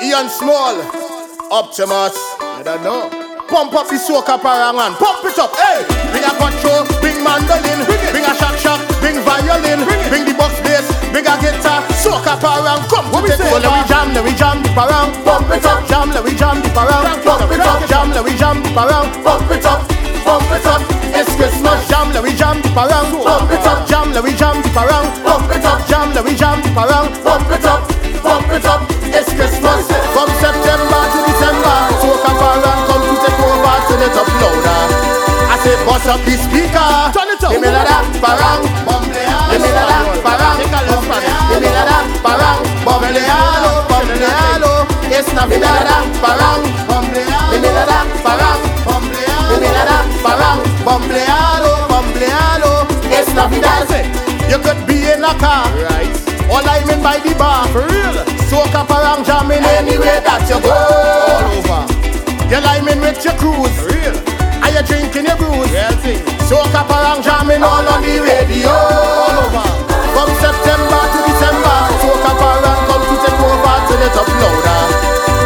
Ian Small, Optimus. I don't know. Pump up the soca parangan, pump it up, hey! Bring a cuatro, bring mandolin, bring, bring a shak shak, bring violin, bring, bring the box bass, bring a guitar, soca parang, come. What we say? Let we jam, let we jam the parang, pump it up, jam, let we jam the parang, pump it up, jam, let we jam the parang, pump it up, pump it up. It's Christmas, jam, let we jam the parang, pump it up, jam, let we jam the parang, pump it up, jam, let we jam the parang, pump it up, pump it up. Up the speaker, turn it up. Give me that parang, give me that parang, give me that parang, bomblealo, bomblealo. It's Navidad, parang, give me that parang, give me that parang, bomblealo, bomblealo. It's Navidad. You could be in a car, Right. or lying by the bar. For real. Soca parang jamming anywhere that you go. All over. You're liming with your crews. For real. Are you drinking your brews? Real thing. Parang jamming all on the radio. All over. From September to December, soca parang come to take over, turn it up louder.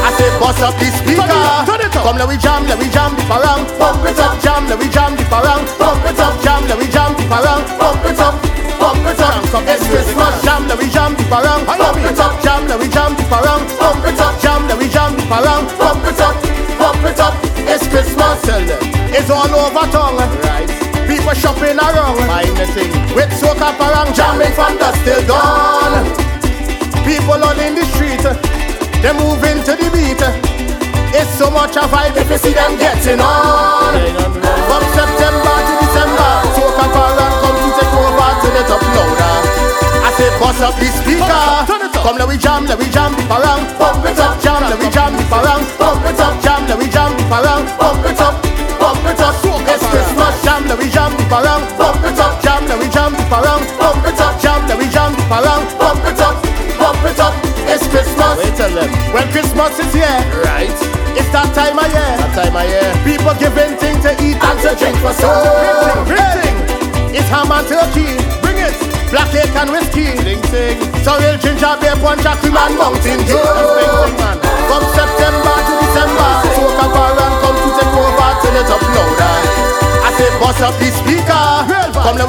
I say bust up the speaker. Turn it turn it up. Come let we jam, let we jam the parang. Pump it up, jam, let we jam the parang. Pump it up, jam, let we jam the parang. Pump it up, pump it up. It's Christmas, jam, let we jam the parang. Pump it up, jam, let we jam the parang. Pump it up, jam, let we jam the parang. Pump it up, pump it up. It's Christmas, Tell them. It's all over town. Right. People shopping around Buying the thing. with soca parang jamming from dusk till dawn. People all in the street, they moving to the beat. It's so much a vibe if you see them getting on. They don't know. From September to December, soca parang come to take over, turn it up louder. I say bust up the speaker. Turn it up, turn it up. Come let we jam, let we jam the parang. Pump it up, jam, let we jam the parang. Pump it up, jam, let we jam the parang. Pump it up, let we jam the parang. Pump it up, jam, let we jam the parang. Pump it up, jam, let we jam the parang. Pump it up, pump it up. It's Christmas. Wait tell them. When Christmas is here, Right. it's that time of year. That time of year. People giving things to eat and to drink for so. Bring thing, It's ham and turkey, Bring it. black cake and whiskey. Ding ting. Sorrel, ginger beer, punch, cream and mountain dew. Big thing, man. From September to December, soca parang come to take over, turn it up louder. I say bust up the speaker.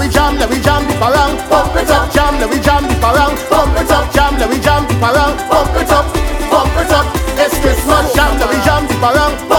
We jam, let we jam the parang. Pump it up, jam, let we jam the parang. Pump it up, jam, let we jam the parang. Pump it up, pump it up. It's Christmas, jam, let we jam the parang.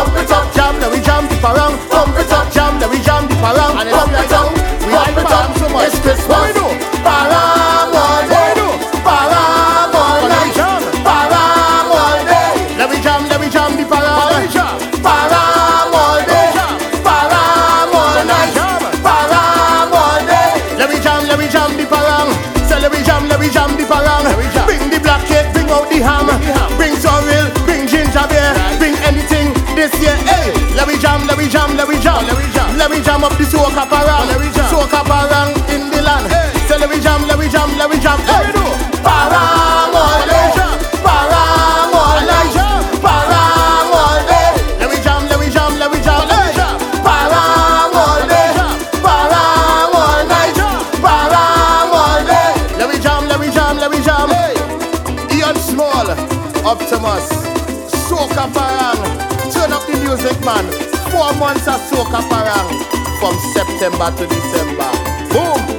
Hey, let me jam, let me jam, let me jam. Let me jam. Let me jam up the soca parang. Let me jam. Soca parang in the land. Hey. So let me jam, let me jam, let me jam. Do. Parang all day. Parang all night. Parang all day. Let me jam, let me jam, let me jam. Hey. Parang all day. Parang all night. Parang all day. Let me jam, let me jam, let me jam. Hey. Ian Small, Optimus, Soca Parang. Turn up the music, man. Four months of Soca Parang from September to December. Boom.